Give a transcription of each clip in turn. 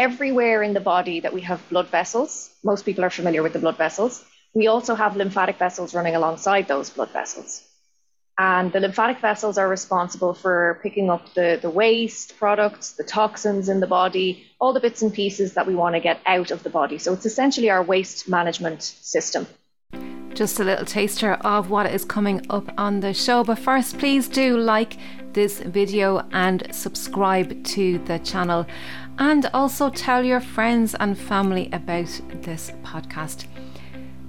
everywhere in the body that we have blood vessels, most people are familiar with the blood vessels, we also have lymphatic vessels running alongside those blood vessels. And the lymphatic vessels are responsible for picking up the, the waste products, the toxins in the body, all the bits and pieces that we want to get out of the body. So it's essentially our waste management system. Just a little taster of what is coming up on the show. But first, please do like this video and subscribe to the channel. And also tell your friends and family about this podcast.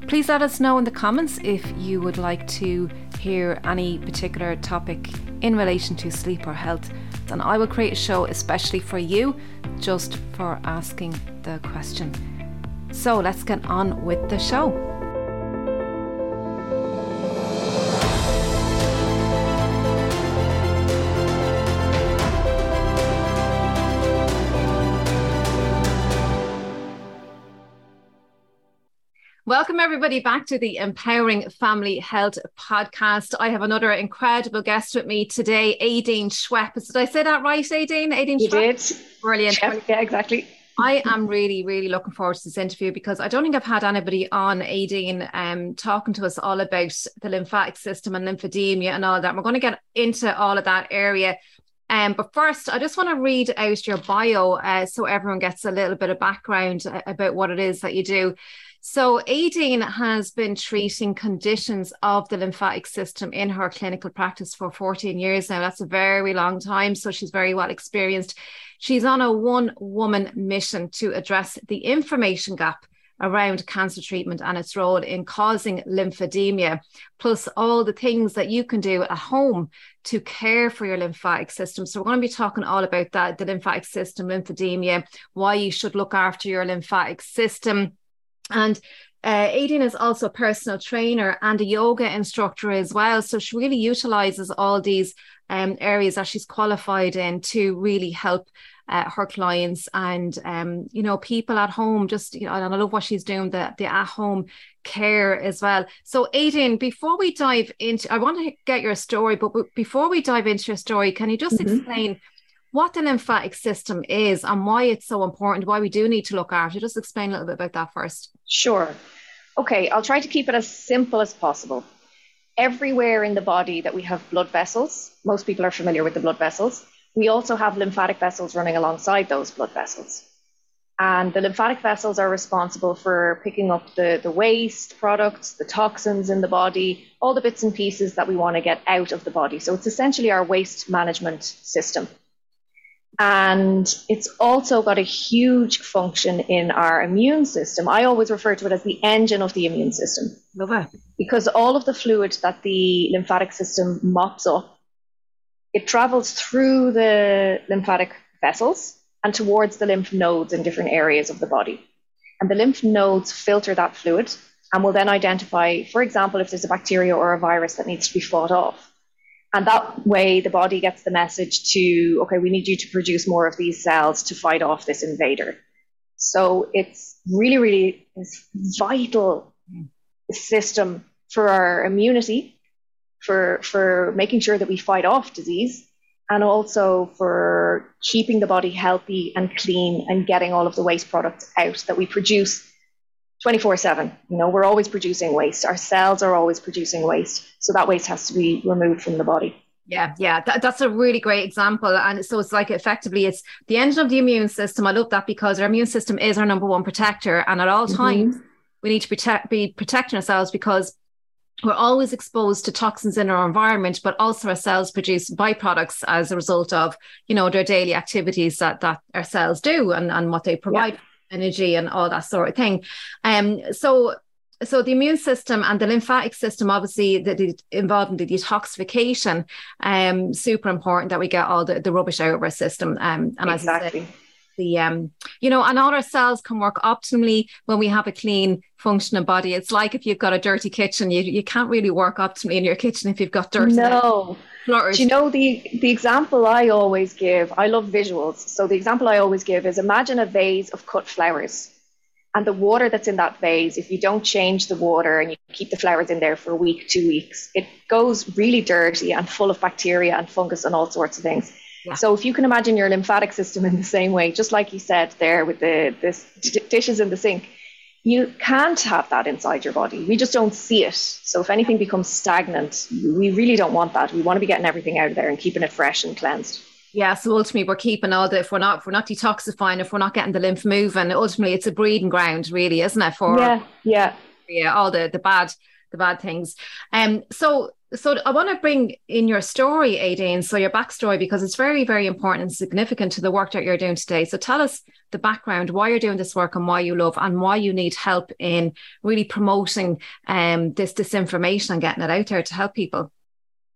Please let us know in the comments if you would like to hear any particular topic in relation to sleep or health, then I will create a show especially for you just for asking the question. So let's get on with the show. Welcome, everybody, back to the Empowering Family Health podcast. I have another incredible guest with me today, Aideen Schwepp. Did I say that right, Aideen? Aideen you Schwepp? did. Brilliant. Yeah, exactly. I am really, really looking forward to this interview because I don't think I've had anybody on Aideen um, talking to us all about the lymphatic system and lymphedema and all that. We're going to get into all of that area. Um, but first, I just want to read out your bio uh, so everyone gets a little bit of background uh, about what it is that you do. So, Aideen has been treating conditions of the lymphatic system in her clinical practice for 14 years now. That's a very long time. So, she's very well experienced. She's on a one woman mission to address the information gap around cancer treatment and its role in causing lymphedema, plus all the things that you can do at home to care for your lymphatic system. So, we're going to be talking all about that the lymphatic system, lymphedema, why you should look after your lymphatic system and uh, Aideen is also a personal trainer and a yoga instructor as well. So she really utilizes all these um, areas that she's qualified in to really help uh, her clients and um, you know people at home. Just you know, and I love what she's doing the the at home care as well. So, Aideen, before we dive into, I want to get your story, but before we dive into your story, can you just mm-hmm. explain what the lymphatic system is and why it's so important, why we do need to look after. Just explain a little bit about that first. Sure. Okay, I'll try to keep it as simple as possible. Everywhere in the body that we have blood vessels, most people are familiar with the blood vessels, we also have lymphatic vessels running alongside those blood vessels. And the lymphatic vessels are responsible for picking up the, the waste products, the toxins in the body, all the bits and pieces that we want to get out of the body. So it's essentially our waste management system. And it's also got a huge function in our immune system. I always refer to it as the engine of the immune system. Love it. Because all of the fluid that the lymphatic system mops up, it travels through the lymphatic vessels and towards the lymph nodes in different areas of the body. And the lymph nodes filter that fluid and will then identify, for example, if there's a bacteria or a virus that needs to be fought off. And that way, the body gets the message to, okay, we need you to produce more of these cells to fight off this invader. So it's really, really vital system for our immunity, for, for making sure that we fight off disease, and also for keeping the body healthy and clean and getting all of the waste products out that we produce 24 7. You know, we're always producing waste. Our cells are always producing waste. So that waste has to be removed from the body. Yeah, yeah, that, that's a really great example. And so it's like effectively it's the engine of the immune system. I love that because our immune system is our number one protector. And at all mm-hmm. times, we need to protect, be protecting ourselves because we're always exposed to toxins in our environment, but also our cells produce byproducts as a result of, you know, their daily activities that, that our cells do and, and what they provide. Yeah energy and all that sort of thing. Um, so so the immune system and the lymphatic system obviously the, the, involved in the detoxification um super important that we get all the, the rubbish out of our system um and exactly. as the um you know and all our cells can work optimally when we have a clean functioning body it's like if you've got a dirty kitchen you, you can't really work optimally in your kitchen if you've got dirt no do you know the the example I always give? I love visuals. So the example I always give is imagine a vase of cut flowers. And the water that's in that vase, if you don't change the water and you keep the flowers in there for a week, two weeks, it goes really dirty and full of bacteria and fungus and all sorts of things. Yeah. So if you can imagine your lymphatic system in the same way, just like you said there with the, the dishes in the sink, you can't have that inside your body. We just don't see it. So if anything becomes stagnant, we really don't want that. We want to be getting everything out of there and keeping it fresh and cleansed. Yeah, so ultimately we're keeping all the if we're not if we're not detoxifying, if we're not getting the lymph moving, ultimately it's a breeding ground, really, isn't it? For yeah, yeah, yeah, all the the bad the bad things. Um, so so I want to bring in your story, Aideen, so your backstory, because it's very, very important and significant to the work that you're doing today. So tell us the background, why you're doing this work and why you love and why you need help in really promoting um, this disinformation and getting it out there to help people.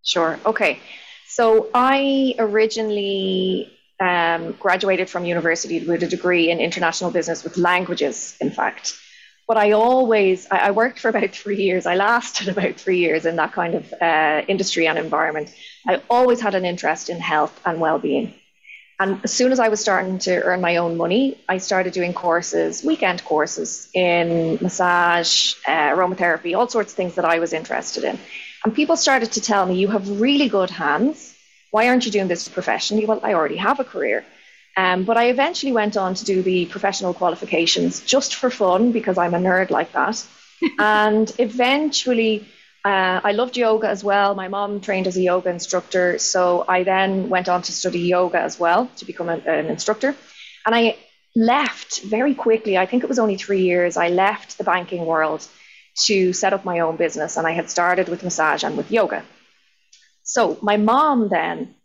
Sure. Okay. So I originally um, graduated from university with a degree in international business with languages, in fact. But I always, I, worked for about three years. I lasted about three years in that kind of uh, industry and environment. I always had an interest in health and well-being. And as soon as I was starting to earn my own money, I started doing courses, weekend courses in massage, uh, aromatherapy, all sorts of things that I was interested in. And people started to tell me, You have really good hands. Why aren't you doing this professionally? Well, I already have a career. Um, but I eventually went on to do the professional qualifications just for fun because I'm a nerd like that. and eventually, uh, I loved yoga as well. My mom trained as a yoga instructor. So I then went on to study yoga as well to become a, an instructor. And I left very quickly, I think it was only three years, I left the banking world to set up my own business. And I had started with massage and with yoga. So my mom then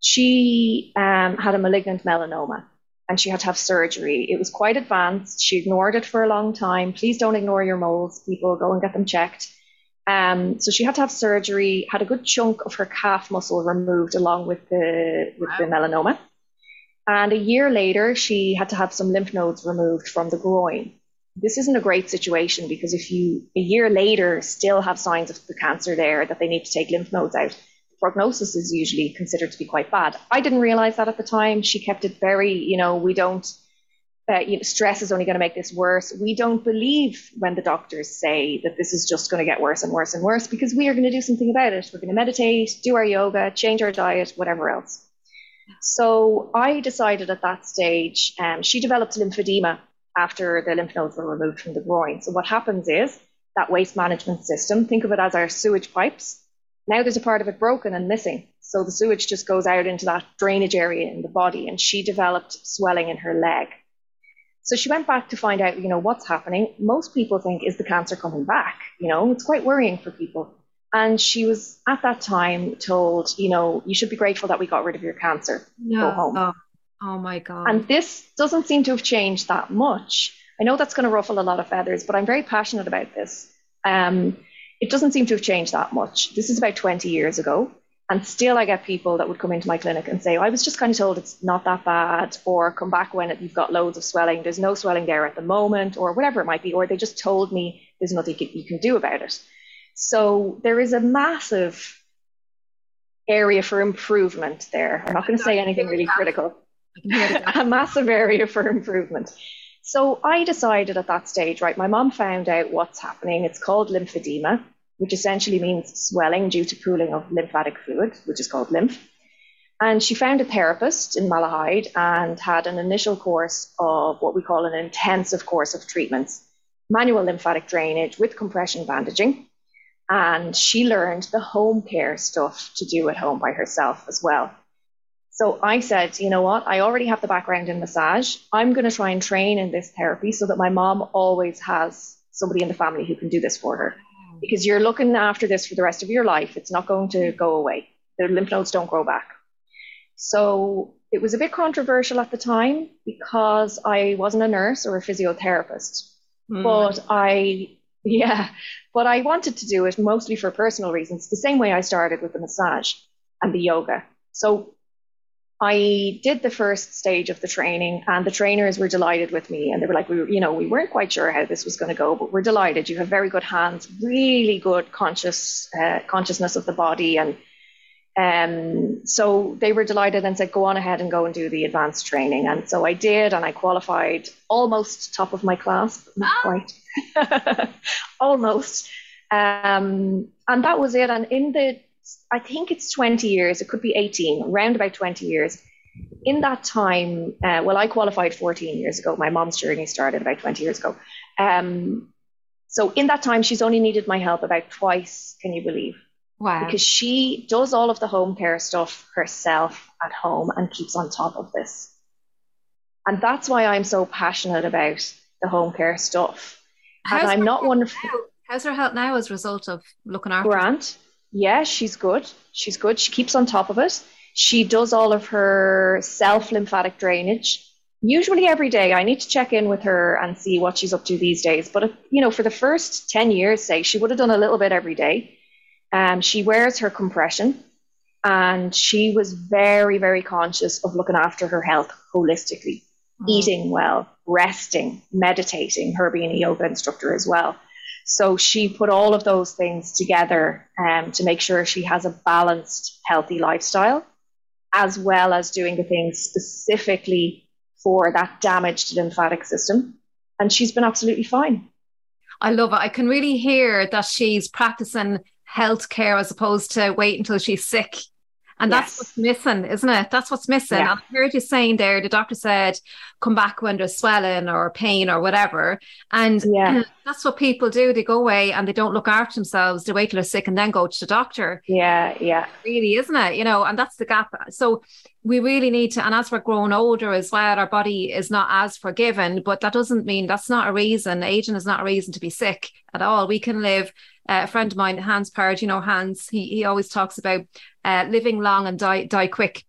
she um, had a malignant melanoma and she had to have surgery. It was quite advanced. She ignored it for a long time. Please don't ignore your moles, people. Go and get them checked. Um, so she had to have surgery, had a good chunk of her calf muscle removed along with the with wow. the melanoma. And a year later, she had to have some lymph nodes removed from the groin. This isn't a great situation because if you a year later still have signs of the cancer there that they need to take lymph nodes out, prognosis is usually considered to be quite bad. I didn't realize that at the time. She kept it very, you know, we don't, uh, you know, stress is only going to make this worse. We don't believe when the doctors say that this is just going to get worse and worse and worse because we are going to do something about it. We're going to meditate, do our yoga, change our diet, whatever else. So I decided at that stage, um, she developed lymphedema after the lymph nodes were removed from the groin. So what happens is that waste management system, think of it as our sewage pipes, now there's a part of it broken and missing. So the sewage just goes out into that drainage area in the body, and she developed swelling in her leg. So she went back to find out, you know, what's happening. Most people think, is the cancer coming back? You know, it's quite worrying for people. And she was at that time told, you know, you should be grateful that we got rid of your cancer. No. Go home. Oh, oh my God. And this doesn't seem to have changed that much. I know that's going to ruffle a lot of feathers, but I'm very passionate about this. Um, it doesn't seem to have changed that much. This is about 20 years ago. And still, I get people that would come into my clinic and say, oh, I was just kind of told it's not that bad, or come back when you've got loads of swelling. There's no swelling there at the moment, or whatever it might be, or they just told me there's nothing you can do about it. So there is a massive area for improvement there. I'm not going to say anything really critical. a massive area for improvement. So I decided at that stage, right, my mom found out what's happening. It's called lymphedema, which essentially means swelling due to pooling of lymphatic fluid, which is called lymph. And she found a therapist in Malahide and had an initial course of what we call an intensive course of treatments, manual lymphatic drainage with compression bandaging. And she learned the home care stuff to do at home by herself as well. So I said, you know what? I already have the background in massage. I'm going to try and train in this therapy so that my mom always has somebody in the family who can do this for her. Because you're looking after this for the rest of your life. It's not going to go away. The lymph nodes don't grow back. So it was a bit controversial at the time because I wasn't a nurse or a physiotherapist. Mm. But I, yeah, but I wanted to do it mostly for personal reasons, the same way I started with the massage and the yoga. So I did the first stage of the training, and the trainers were delighted with me. And they were like, we, were, you know, we weren't quite sure how this was going to go, but we're delighted. You have very good hands, really good conscious uh, consciousness of the body, and um, so they were delighted and said, go on ahead and go and do the advanced training. And so I did, and I qualified almost top of my class, but not ah. quite, almost. Um, and that was it. And in the I think it's 20 years, it could be 18, around about 20 years. In that time, uh, well, I qualified 14 years ago. My mom's journey started about 20 years ago. Um, so in that time, she's only needed my help about twice, can you believe? Wow. Because she does all of the home care stuff herself at home and keeps on top of this. And that's why I'm so passionate about the home care stuff. How's and I'm not one. How's her health now as a result of looking after? Grant. Yeah, she's good. She's good. She keeps on top of it. She does all of her self lymphatic drainage. Usually every day, I need to check in with her and see what she's up to these days. But you know, for the first ten years, say she would have done a little bit every day. Um, she wears her compression, and she was very, very conscious of looking after her health holistically, mm. eating well, resting, meditating. Her being a yoga instructor as well. So she put all of those things together um, to make sure she has a balanced, healthy lifestyle, as well as doing the things specifically for that damaged lymphatic system. And she's been absolutely fine. I love it. I can really hear that she's practicing healthcare as opposed to wait until she's sick and that's what's missing, isn't it? That's what's missing. Yeah. I heard you saying there, the doctor said, come back when there's swelling or pain or whatever. And yeah. that's what people do. They go away and they don't look after themselves. They wait till they're sick and then go to the doctor. Yeah, yeah. Really, isn't it? You know, and that's the gap. So we really need to, and as we're growing older as well, our body is not as forgiven, but that doesn't mean that's not a reason. Aging is not a reason to be sick at all. We can live uh, a friend of mine, Hans Parrott, you know, Hans, he, he always talks about uh, living long and die die quick.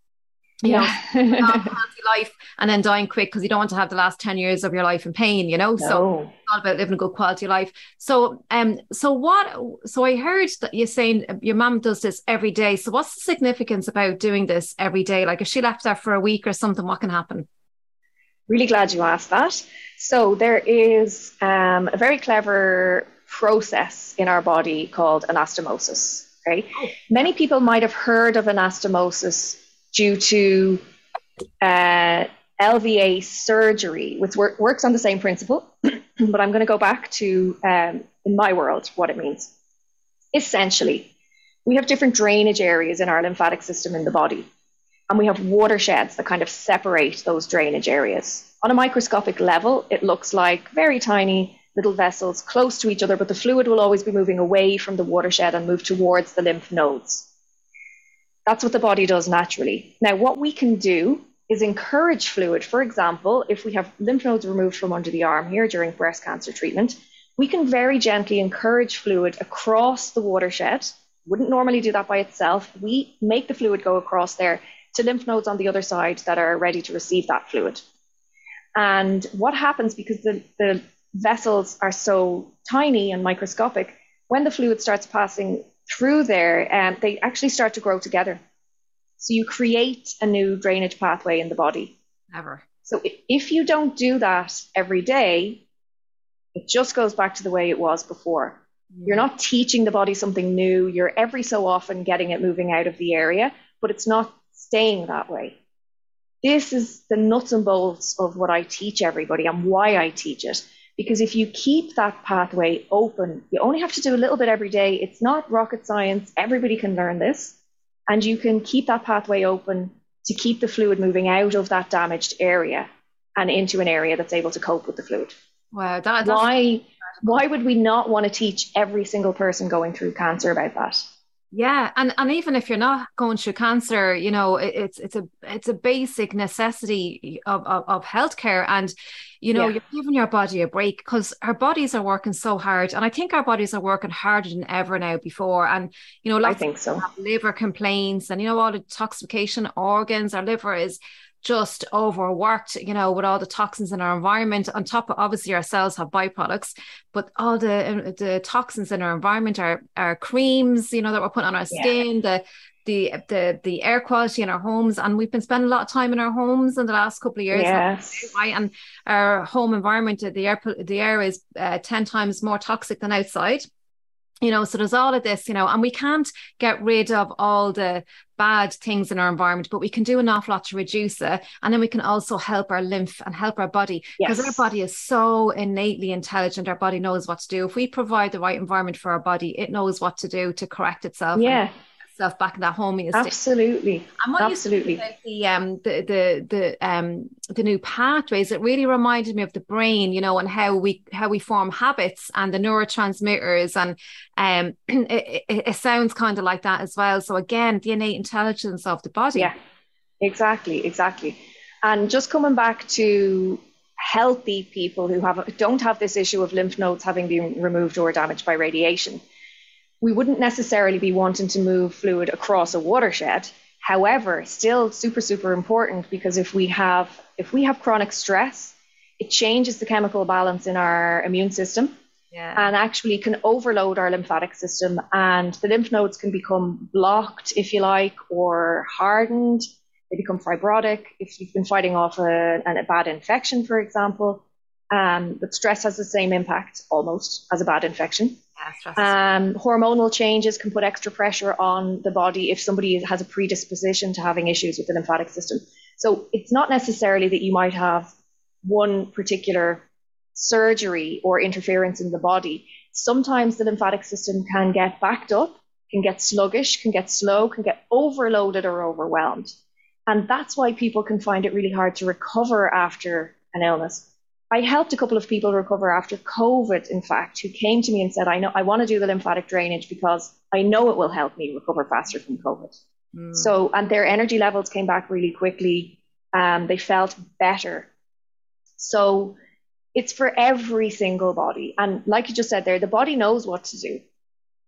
You yeah. know, long, life and then dying quick because you don't want to have the last 10 years of your life in pain, you know? No. So it's all about living a good quality life. So um so what so I heard that you're saying your mom does this every day. So what's the significance about doing this every day? Like if she left there for a week or something, what can happen? Really glad you asked that. So there is um, a very clever process in our body called anastomosis. Oh. many people might have heard of anastomosis due to uh, LVA surgery, which wor- works on the same principle. but I'm going to go back to, um, in my world, what it means. Essentially, we have different drainage areas in our lymphatic system in the body, and we have watersheds that kind of separate those drainage areas. On a microscopic level, it looks like very tiny little vessels close to each other, but the fluid will always be moving away from the watershed and move towards the lymph nodes. That's what the body does naturally. Now, what we can do is encourage fluid. For example, if we have lymph nodes removed from under the arm here during breast cancer treatment, we can very gently encourage fluid across the watershed. Wouldn't normally do that by itself. We make the fluid go across there to lymph nodes on the other side that are ready to receive that fluid. And what happens because the, the vessels are so tiny and microscopic, when the fluid starts passing through there, um, they actually start to grow together. So you create a new drainage pathway in the body. Never. So if you don't do that every day, it just goes back to the way it was before. Mm. You're not teaching the body something new. You're every so often getting it moving out of the area, but it's not staying that way. This is the nuts and bolts of what I teach everybody and why I teach it. Because if you keep that pathway open, you only have to do a little bit every day. It's not rocket science. Everybody can learn this. And you can keep that pathway open to keep the fluid moving out of that damaged area and into an area that's able to cope with the fluid. Wow. That, why, why would we not want to teach every single person going through cancer about that? Yeah, and and even if you're not going through cancer, you know, it, it's it's a it's a basic necessity of of, of healthcare, and you know, yeah. you're giving your body a break because our bodies are working so hard, and I think our bodies are working harder than ever now before. And you know, I think so. liver complaints, and you know, all the toxification organs. Our liver is just overworked, you know, with all the toxins in our environment. On top of obviously our cells have byproducts, but all the um, the toxins in our environment are our creams, you know, that we're putting on our skin, yeah. the the the the air quality in our homes and we've been spending a lot of time in our homes in the last couple of years yes. right and our home environment the air the air is uh, 10 times more toxic than outside you know so there's all of this you know and we can't get rid of all the bad things in our environment but we can do an awful lot to reduce it. And then we can also help our lymph and help our body because yes. our body is so innately intelligent. Our body knows what to do. If we provide the right environment for our body it knows what to do to correct itself yeah yourself back in that homeostasis. Absolutely. And what Absolutely. You said about the um the the the um the new pathways, it really reminded me of the brain, you know, and how we how we form habits and the neurotransmitters, and um it, it, it sounds kind of like that as well. So again, the innate intelligence of the body. Yeah, exactly, exactly. And just coming back to healthy people who have don't have this issue of lymph nodes having been removed or damaged by radiation we wouldn't necessarily be wanting to move fluid across a watershed. However, still super, super important because if we have if we have chronic stress, it changes the chemical balance in our immune system yeah. and actually can overload our lymphatic system and the lymph nodes can become blocked, if you like, or hardened. They become fibrotic if you've been fighting off a, a bad infection, for example. Um, but stress has the same impact almost as a bad infection. Um, hormonal changes can put extra pressure on the body if somebody has a predisposition to having issues with the lymphatic system. So it's not necessarily that you might have one particular surgery or interference in the body. Sometimes the lymphatic system can get backed up, can get sluggish, can get slow, can get overloaded or overwhelmed. And that's why people can find it really hard to recover after an illness. I helped a couple of people recover after COVID, in fact, who came to me and said, I know I want to do the lymphatic drainage because I know it will help me recover faster from COVID. Mm. So, and their energy levels came back really quickly. Um, they felt better. So it's for every single body. And like you just said there, the body knows what to do.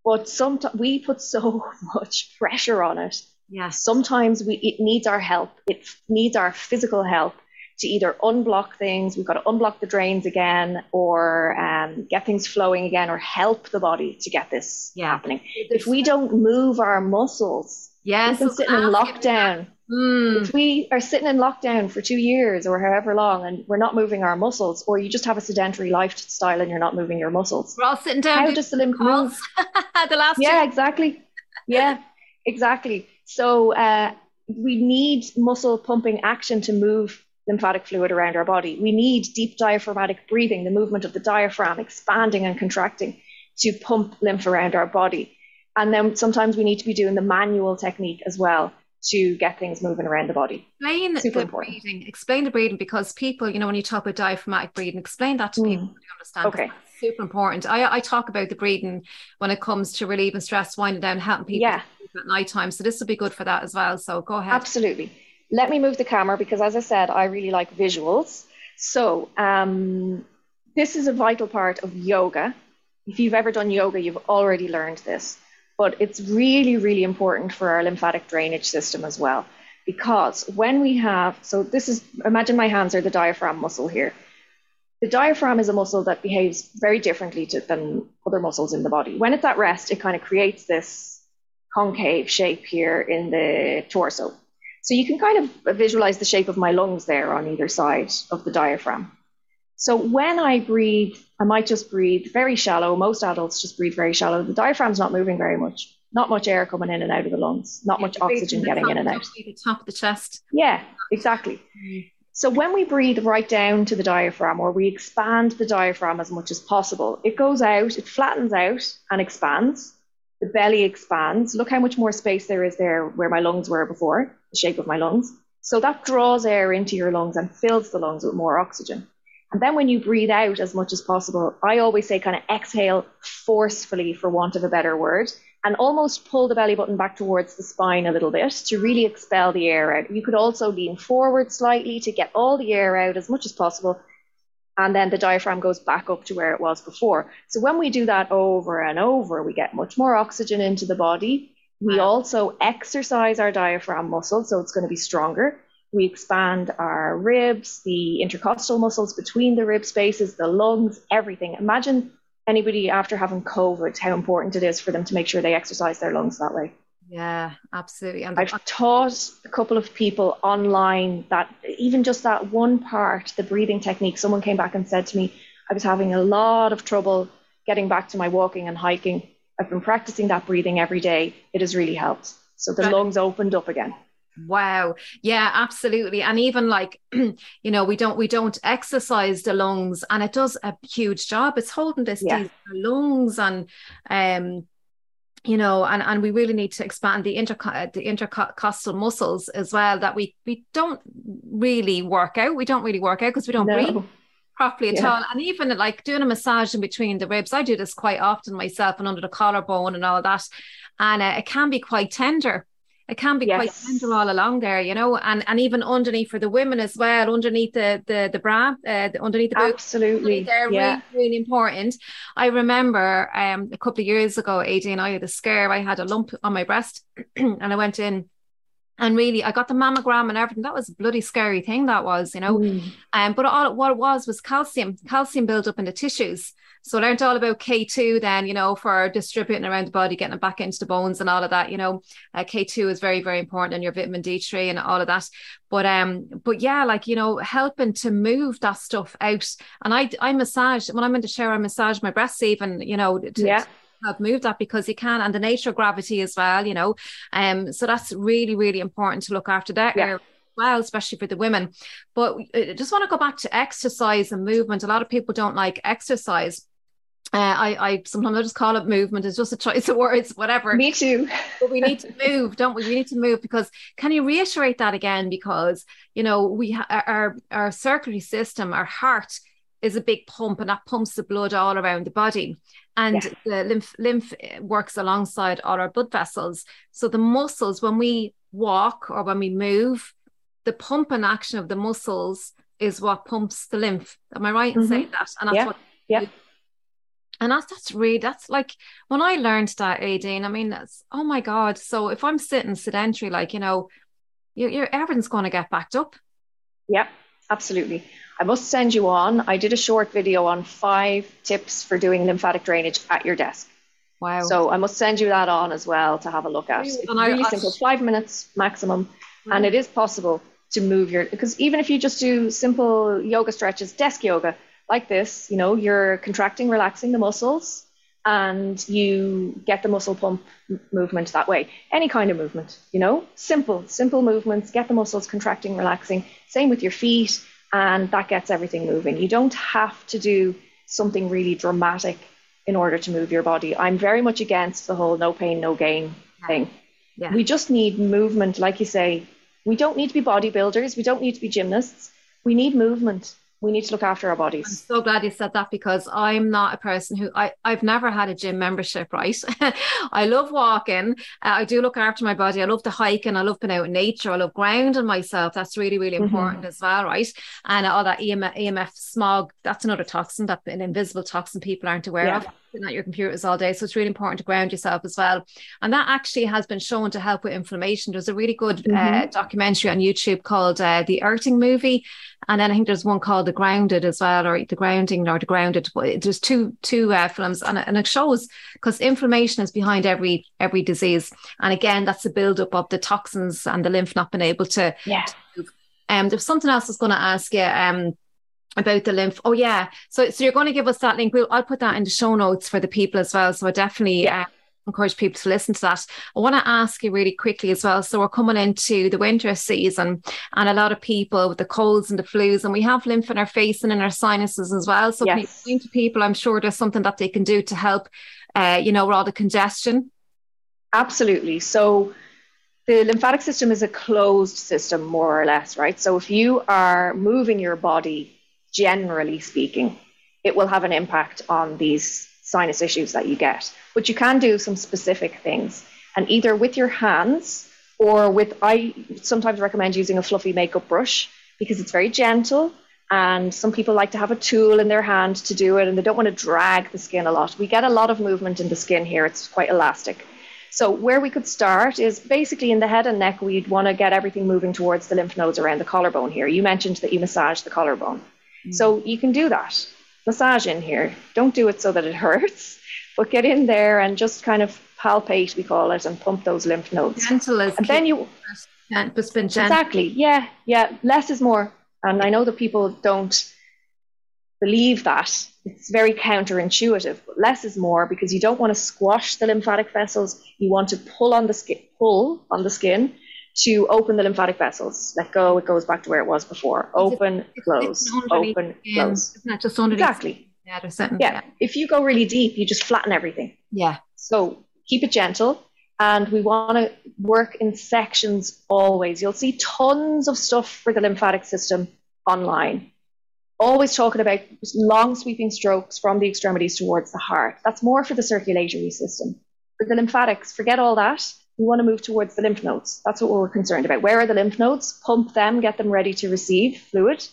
But sometimes we put so much pressure on it. Yeah. Sometimes we it needs our help. It needs our physical help to either unblock things, we've got to unblock the drains again, or um, get things flowing again, or help the body to get this yeah. happening. If we don't move our muscles, yes, we've been sitting in lockdown. Mm. If we are sitting in lockdown for two years or however long and we're not moving our muscles, or you just have a sedentary lifestyle and you're not moving your muscles, we're all sitting down. How does the lymph move? the last yeah, exactly. Yeah, exactly. So uh, we need muscle pumping action to move lymphatic fluid around our body. We need deep diaphragmatic breathing, the movement of the diaphragm expanding and contracting to pump lymph around our body. And then sometimes we need to be doing the manual technique as well to get things moving around the body. Explain Super the important. breathing. Explain the breathing because people, you know, when you talk about diaphragmatic breathing, explain that to mm. people to understand. Okay. Super important. I, I talk about the breathing when it comes to relieving stress, winding down, helping people yeah. at night time. So this will be good for that as well. So go ahead. Absolutely let me move the camera because, as I said, I really like visuals. So, um, this is a vital part of yoga. If you've ever done yoga, you've already learned this. But it's really, really important for our lymphatic drainage system as well. Because when we have, so this is, imagine my hands are the diaphragm muscle here. The diaphragm is a muscle that behaves very differently to, than other muscles in the body. When it's at rest, it kind of creates this concave shape here in the torso. So you can kind of visualize the shape of my lungs there on either side of the diaphragm. So when I breathe, I might just breathe very shallow. Most adults just breathe very shallow. The diaphragm's not moving very much. Not much air coming in and out of the lungs. Not yeah, much oxygen getting in and out. The top of the chest. Yeah, exactly. Mm. So when we breathe right down to the diaphragm, or we expand the diaphragm as much as possible, it goes out, it flattens out and expands. The belly expands. Look how much more space there is there where my lungs were before the shape of my lungs. So that draws air into your lungs and fills the lungs with more oxygen. And then when you breathe out as much as possible, I always say kind of exhale forcefully, for want of a better word, and almost pull the belly button back towards the spine a little bit to really expel the air out. You could also lean forward slightly to get all the air out as much as possible. And then the diaphragm goes back up to where it was before. So when we do that over and over, we get much more oxygen into the body we also exercise our diaphragm muscle, so it's going to be stronger. We expand our ribs, the intercostal muscles between the rib spaces, the lungs, everything. Imagine anybody after having COVID, how important it is for them to make sure they exercise their lungs that way. Yeah, absolutely. And I've taught a couple of people online that even just that one part, the breathing technique, someone came back and said to me, I was having a lot of trouble getting back to my walking and hiking. I've been practicing that breathing every day. It has really helped. So the lungs opened up again. Wow. Yeah, absolutely. And even like, you know, we don't we don't exercise the lungs and it does a huge job. It's holding this yeah. lungs and um you know, and, and we really need to expand the inter the intercostal muscles as well that we we don't really work out. We don't really work out because we don't no. breathe properly at yeah. all. And even like doing a massage in between the ribs, I do this quite often myself and under the collarbone and all that. And uh, it can be quite tender. It can be yes. quite tender all along there, you know, and and even underneath for the women as well, underneath the the the bra, uh, the, underneath the. Absolutely, they're yeah. really really important. I remember um a couple of years ago, Aideen I had a scare. I had a lump on my breast, and I went in and really I got the mammogram and everything. That was a bloody scary thing that was, you know. Mm. Um, but all what it was was calcium, calcium build up in the tissues. So I learned all about K2 then, you know, for distributing around the body, getting it back into the bones and all of that, you know. Uh, K2 is very, very important in your vitamin D3 and all of that. But um, but yeah, like, you know, helping to move that stuff out. And I I massage when I'm in the shower, I massage my breasts even, you know, to, yeah have moved that because you can and the nature of gravity as well you know um so that's really really important to look after that yeah. well especially for the women but I uh, just want to go back to exercise and movement a lot of people don't like exercise uh, I, I sometimes I just call it movement. It's just a choice of words, whatever. Me too. but we need to move, don't we? We need to move because can you reiterate that again? Because you know we ha- our our circulatory system, our heart is a big pump, and that pumps the blood all around the body. And yeah. the lymph lymph works alongside all our blood vessels. So the muscles, when we walk or when we move, the pump and action of the muscles is what pumps the lymph. Am I right in mm-hmm. saying that? And that's yeah. what yeah and that's that's really that's like when I learned that, Aideen, I mean, that's oh my god. So if I'm sitting sedentary, like you know, your your everything's going to get backed up. Yep, absolutely. I must send you on. I did a short video on five tips for doing lymphatic drainage at your desk. Wow. So I must send you that on as well to have a look at. It's really simple, five minutes maximum, mm-hmm. and it is possible to move your because even if you just do simple yoga stretches, desk yoga, like this, you know, you're contracting, relaxing the muscles, and you get the muscle pump movement that way. Any kind of movement, you know, simple, simple movements, get the muscles contracting, relaxing. Same with your feet, and that gets everything moving. You don't have to do something really dramatic in order to move your body. I'm very much against the whole no pain, no gain thing. Yeah. We just need movement, like you say. We don't need to be bodybuilders, we don't need to be gymnasts. We need movement we need to look after our bodies. I'm so glad you said that because I'm not a person who I, I've never had a gym membership, right? I love walking. Uh, I do look after my body. I love to hike and I love being out in nature. I love grounding myself. That's really, really mm-hmm. important mm-hmm. as well, right? And all that EMF, EMF smog, that's another toxin, that an invisible toxin people aren't aware yeah. of sitting at your computers all day. So it's really important to ground yourself as well. And that actually has been shown to help with inflammation. There's a really good uh, mm-hmm. uh, documentary on YouTube called uh, The Earthing Movie. And then I think there's one called The Grounded as well, or The Grounding or The Grounded. There's two two uh, films, and, and it shows because inflammation is behind every every disease. And again, that's the buildup of the toxins and the lymph not being able to. Yeah. To um, there's something else I was going to ask you. Um, about the lymph. Oh yeah. So so you're going to give us that link. We'll, I'll put that in the show notes for the people as well. So I definitely yeah. uh, encourage people to listen to that. I want to ask you really quickly as well. So we're coming into the winter season, and a lot of people with the colds and the flus, and we have lymph in our face and in our sinuses as well. So yes. can you explain to people? I'm sure there's something that they can do to help. Uh, you know, with all the congestion. Absolutely. So the lymphatic system is a closed system, more or less, right? So if you are moving your body generally speaking, it will have an impact on these sinus issues that you get. But you can do some specific things, and either with your hands or with, I sometimes recommend using a fluffy makeup brush because it's very gentle. And some people like to have a tool in their hand to do it, and they don't want to drag the skin a lot. We get a lot of movement in the skin here, it's quite elastic. So, where we could start is basically in the head and neck, we'd want to get everything moving towards the lymph nodes around the collarbone here. You mentioned that you massage the collarbone. So you can do that. Massage in here. Don't do it so that it hurts, but get in there and just kind of palpate, we call it, and pump those lymph nodes. Gentle as and then you exactly yeah yeah less is more. And I know that people don't believe that it's very counterintuitive, but less is more because you don't want to squash the lymphatic vessels. You want to pull on the skin, pull on the skin to open the lymphatic vessels. Let go, it goes back to where it was before. Open, it's, close, it's open, close. It's not just underneath. Exactly. Yeah, yeah. If you go really deep, you just flatten everything. Yeah. So keep it gentle. And we want to work in sections always. You'll see tons of stuff for the lymphatic system online. Always talking about long sweeping strokes from the extremities towards the heart. That's more for the circulatory system. For the lymphatics, forget all that. We want to move towards the lymph nodes. That's what we're concerned about. Where are the lymph nodes? Pump them, get them ready to receive fluid.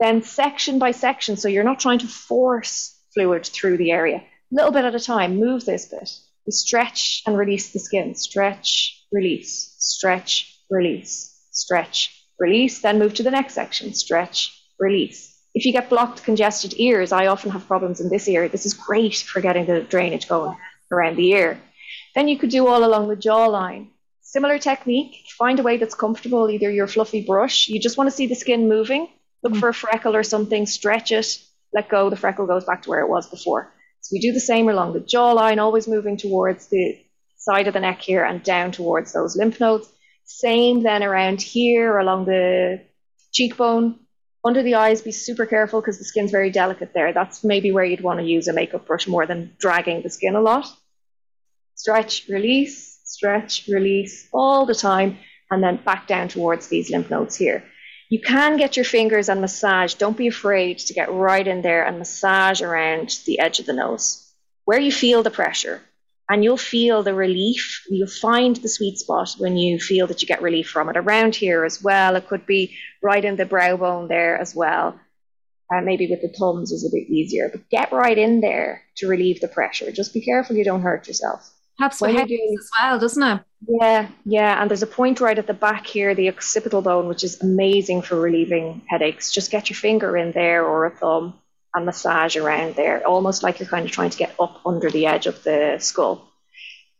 Then section by section, so you're not trying to force fluid through the area. A little bit at a time, move this bit. We stretch and release the skin. Stretch, release, stretch, release, stretch, release. Then move to the next section. Stretch, release. If you get blocked, congested ears, I often have problems in this ear. This is great for getting the drainage going around the ear. Then you could do all along the jawline. Similar technique, find a way that's comfortable, either your fluffy brush. You just want to see the skin moving. Look mm. for a freckle or something, stretch it, let go, the freckle goes back to where it was before. So we do the same along the jawline, always moving towards the side of the neck here and down towards those lymph nodes. Same then around here along the cheekbone. Under the eyes, be super careful because the skin's very delicate there. That's maybe where you'd want to use a makeup brush more than dragging the skin a lot. Stretch, release, stretch, release all the time, and then back down towards these lymph nodes here. You can get your fingers and massage. Don't be afraid to get right in there and massage around the edge of the nose where you feel the pressure. And you'll feel the relief. You'll find the sweet spot when you feel that you get relief from it. Around here as well, it could be right in the brow bone there as well. Uh, maybe with the thumbs is a bit easier, but get right in there to relieve the pressure. Just be careful you don't hurt yourself. Helps with headaches as well, doesn't it? Yeah, yeah. And there's a point right at the back here, the occipital bone, which is amazing for relieving headaches. Just get your finger in there or a thumb and massage around there, almost like you're kind of trying to get up under the edge of the skull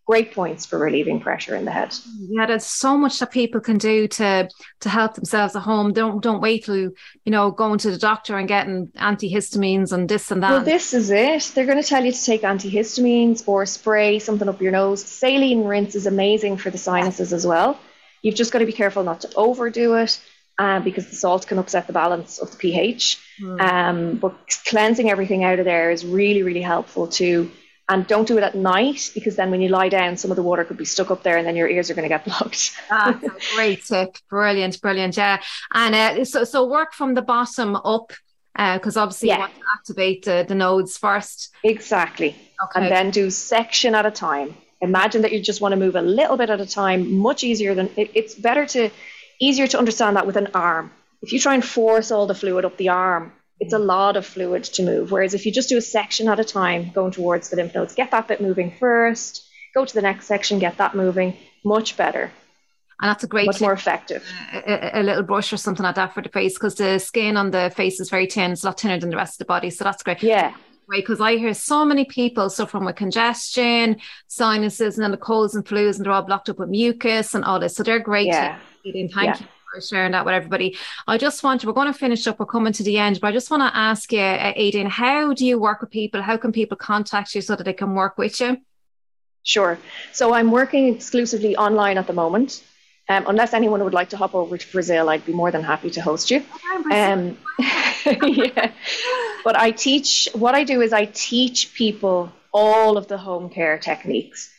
great points for relieving pressure in the head. Yeah, there's so much that people can do to to help themselves at home. Don't don't wait till you know going to the doctor and getting antihistamines and this and that. Well, this is it. They're going to tell you to take antihistamines or spray something up your nose. Saline rinse is amazing for the sinuses as well. You've just got to be careful not to overdo it. Uh, because the salt can upset the balance of the pH. Mm. Um, but cleansing everything out of there is really, really helpful too and don't do it at night because then when you lie down, some of the water could be stuck up there and then your ears are going to get blocked. ah, great tip. Brilliant, brilliant. Yeah. And uh, so, so work from the bottom up because uh, obviously yeah. you want to activate the, the nodes first. Exactly. Okay. And then do section at a time. Imagine that you just want to move a little bit at a time, much easier than it, it's better to, easier to understand that with an arm. If you try and force all the fluid up the arm, it's a lot of fluid to move. Whereas if you just do a section at a time going towards the lymph nodes, get that bit moving first, go to the next section, get that moving, much better. And that's a great, much more effective. A, a, little brush or something like that for the face because the skin on the face is very thin. It's a lot thinner than the rest of the body. So that's great. Yeah. Right, Because I hear so many people suffering with congestion, sinuses, and then the colds and flus, and they're all blocked up with mucus and all this. So they're great. Yeah. Thank yeah. you for sharing that with everybody. I just want to, we're going to finish up, we're coming to the end, but I just want to ask you, uh, Aideen, how do you work with people? How can people contact you so that they can work with you? Sure. So I'm working exclusively online at the moment. Um, unless anyone would like to hop over to Brazil, I'd be more than happy to host you. Um, yeah. But I teach, what I do is I teach people all of the home care techniques.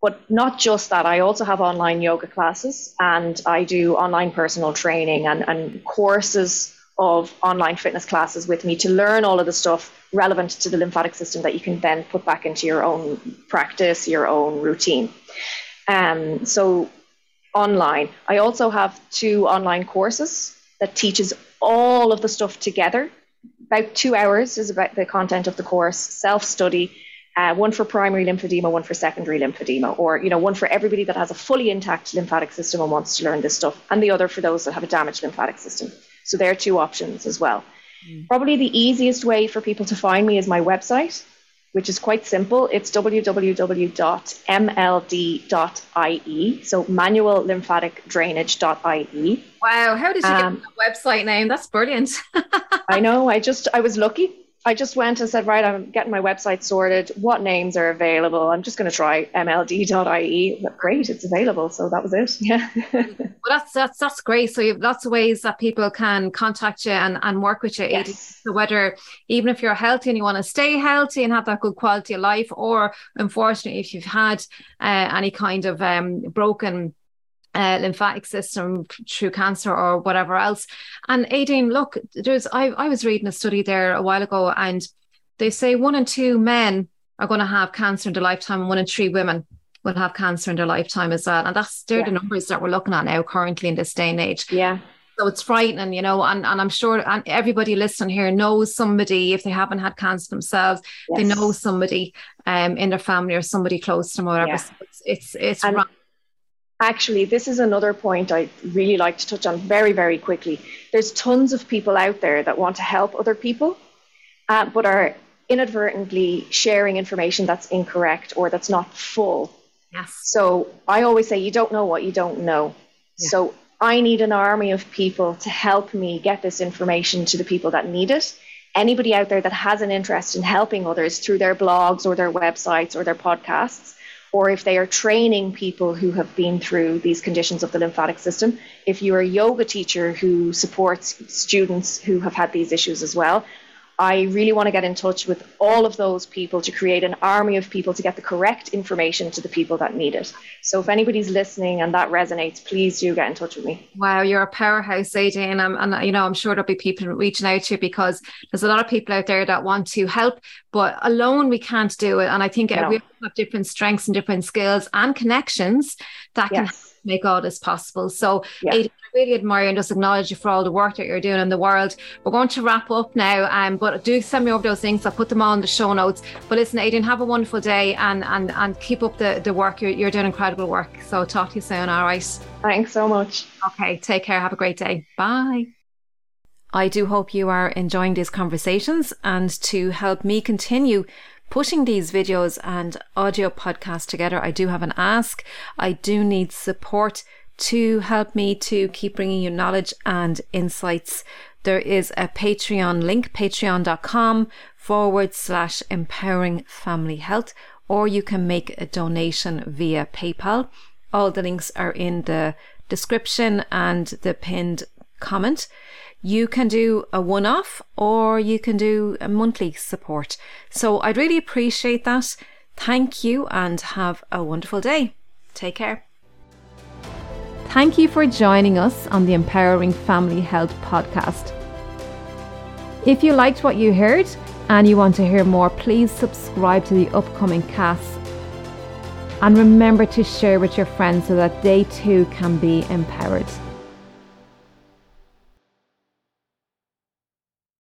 But not just that, I also have online yoga classes and I do online personal training and, and courses of online fitness classes with me to learn all of the stuff relevant to the lymphatic system that you can then put back into your own practice, your own routine. Um, so online. I also have two online courses that teaches all of the stuff together. About two hours is about the content of the course, self-study, uh, one for primary lymphedema, one for secondary lymphedema, or you know, one for everybody that has a fully intact lymphatic system and wants to learn this stuff, and the other for those that have a damaged lymphatic system. So there are two options as well. Mm. Probably the easiest way for people to find me is my website, which is quite simple. It's www.mld.ie, so manual lymphatic drainage.ie. Wow, how did you um, get that website name? That's brilliant. I know. I just I was lucky. I just went and said, right, I'm getting my website sorted. What names are available? I'm just going to try mld.ie. Great, it's available. So that was it. Yeah. well, that's that's that's great. So you have lots of ways that people can contact you and, and work with you. Yes. So whether even if you're healthy and you want to stay healthy and have that good quality of life, or unfortunately if you've had uh, any kind of um, broken uh, lymphatic system through cancer or whatever else. And Aideen, look, there's I, I was reading a study there a while ago, and they say one in two men are going to have cancer in their lifetime, and one in three women will have cancer in their lifetime as well. And that's they're yeah. the numbers that we're looking at now currently in this day and age. Yeah. So it's frightening, you know, and, and I'm sure and everybody listening here knows somebody, if they haven't had cancer themselves, yes. they know somebody um, in their family or somebody close to them or whatever. Yeah. So it's it's, it's and, Actually, this is another point I'd really like to touch on very, very quickly. There's tons of people out there that want to help other people, uh, but are inadvertently sharing information that's incorrect or that's not full. Yes. So I always say, you don't know what you don't know. Yeah. So I need an army of people to help me get this information to the people that need it. Anybody out there that has an interest in helping others through their blogs or their websites or their podcasts, or if they are training people who have been through these conditions of the lymphatic system. If you're a yoga teacher who supports students who have had these issues as well, I really want to get in touch with all of those people to create an army of people to get the correct information to the people that need it. So if anybody's listening and that resonates, please do get in touch with me. Wow, you're a powerhouse, AJ, and I'm, and you know I'm sure there'll be people reaching out to you because there's a lot of people out there that want to help, but alone we can't do it. And I think no. we have different strengths and different skills and connections that can yes. Make all this possible. So, yeah. AJ, really admire and just acknowledge you for all the work that you're doing in the world. We're going to wrap up now, um, but do send me over those things. I'll put them all in the show notes. But listen, Aideen, have a wonderful day and and and keep up the, the work. You're, you're doing incredible work. So talk to you soon. All right. Thanks so much. Okay. Take care. Have a great day. Bye. I do hope you are enjoying these conversations and to help me continue putting these videos and audio podcasts together, I do have an ask. I do need support to help me to keep bringing you knowledge and insights. There is a Patreon link, patreon.com forward slash empowering family health, or you can make a donation via PayPal. All the links are in the description and the pinned comment. You can do a one off or you can do a monthly support. So I'd really appreciate that. Thank you and have a wonderful day. Take care. Thank you for joining us on the Empowering Family Health podcast. If you liked what you heard and you want to hear more, please subscribe to the upcoming casts. And remember to share with your friends so that they too can be empowered.